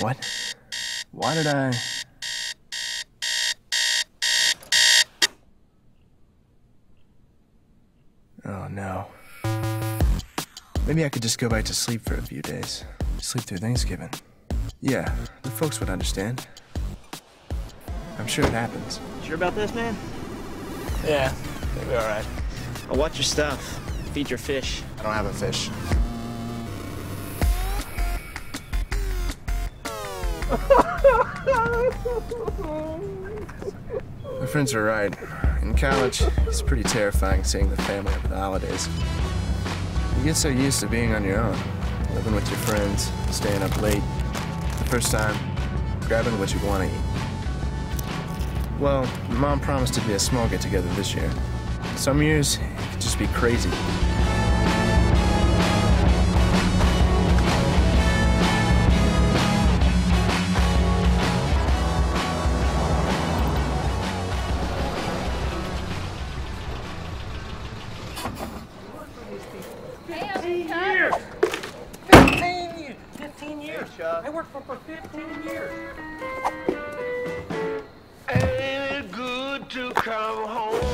What? Why did I. Oh no. Maybe I could just go back to sleep for a few days. Sleep through Thanksgiving. Yeah, the folks would understand. I'm sure it happens. Sure about this, man? Yeah, they'll be alright. I'll watch your stuff. Feed your fish. I don't have a fish. My friends are right. In college, it's pretty terrifying seeing the family over the holidays. You get so used to being on your own, living with your friends, staying up late, the first time, grabbing what you want to eat. Well, mom promised to be a small get together this year. Some years, it could just be crazy. I worked for for 15 years. Ain't it good to come home?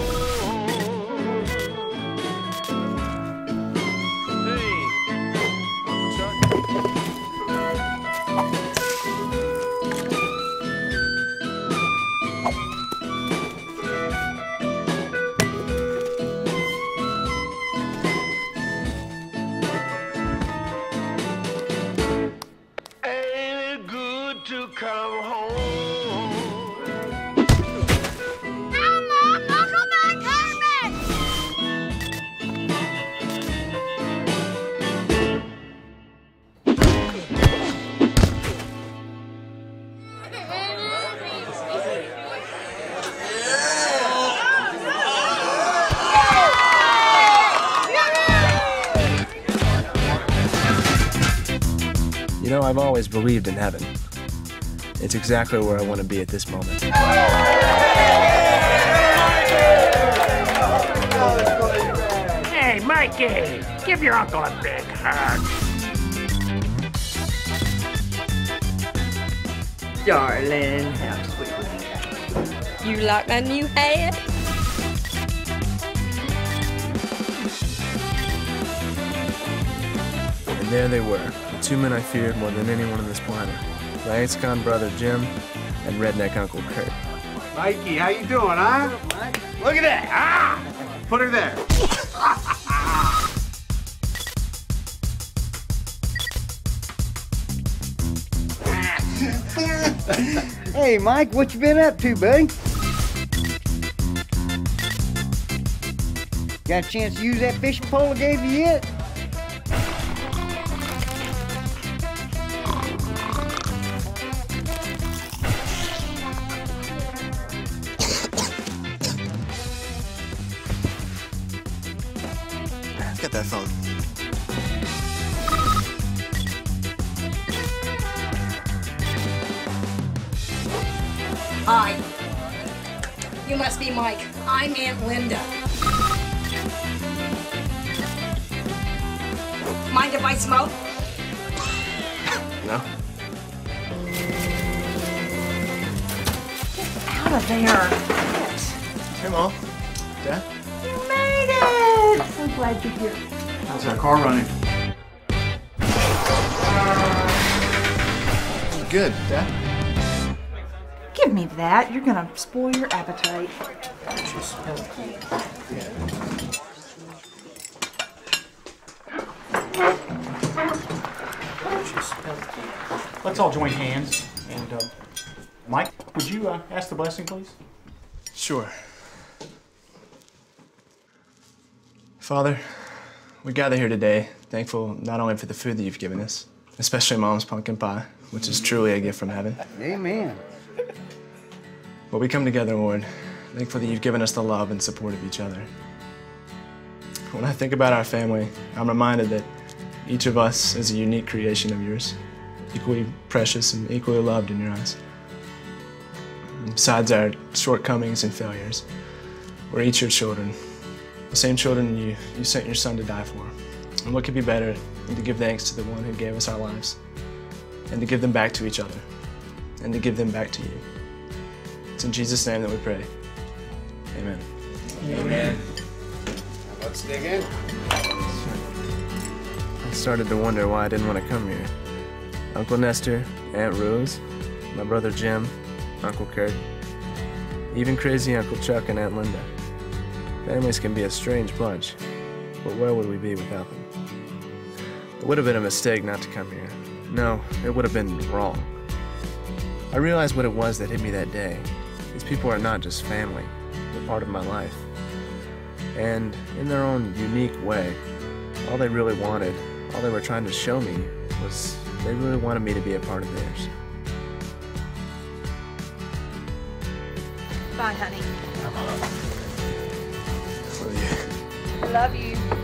Come home? You know, I've always believed in heaven. It's exactly where I want to be at this moment. Hey, Mikey, give your uncle a big hug. Darling, how sweet. You like my new hat? And there they were, the two men I feared more than anyone on this planet. My ex-con brother Jim and redneck Uncle Kurt. Mikey, how you doing, huh? Look at that. Ah! Put her there. Hey, Mike, what you been up to, buddy? Got a chance to use that fishing pole I gave you yet? Get that phone. Hi. You must be Mike. I'm Aunt Linda. Mind if I smoke? No? Get out of there. Hey, Mom. Dad? You made it. So glad you're here. How's that car running? Good, Dad. Give me that. You're gonna spoil your appetite. Let's all join hands. And uh, Mike, would you uh, ask the blessing, please? Sure. Father, we gather here today thankful not only for the food that you've given us, especially Mom's pumpkin pie, which is truly a gift from heaven, Amen. but we come together, Lord, thankful that you've given us the love and support of each other. When I think about our family, I'm reminded that each of us is a unique creation of yours, equally precious and equally loved in your eyes. Besides our shortcomings and failures, we're each your children, the same children you, you sent your son to die for. And what could be better than to give thanks to the one who gave us our lives? and to give them back to each other, and to give them back to you. It's in Jesus' name that we pray. Amen. Amen. Let's dig in. I started to wonder why I didn't want to come here. Uncle Nestor, Aunt Rose, my brother Jim, Uncle Kurt, even crazy Uncle Chuck and Aunt Linda. Families can be a strange bunch, but where would we be without them? It would have been a mistake not to come here. No, it would have been wrong. I realized what it was that hit me that day. These people are not just family, they're part of my life. And in their own unique way, all they really wanted, all they were trying to show me, was they really wanted me to be a part of theirs. Bye, honey. Love you.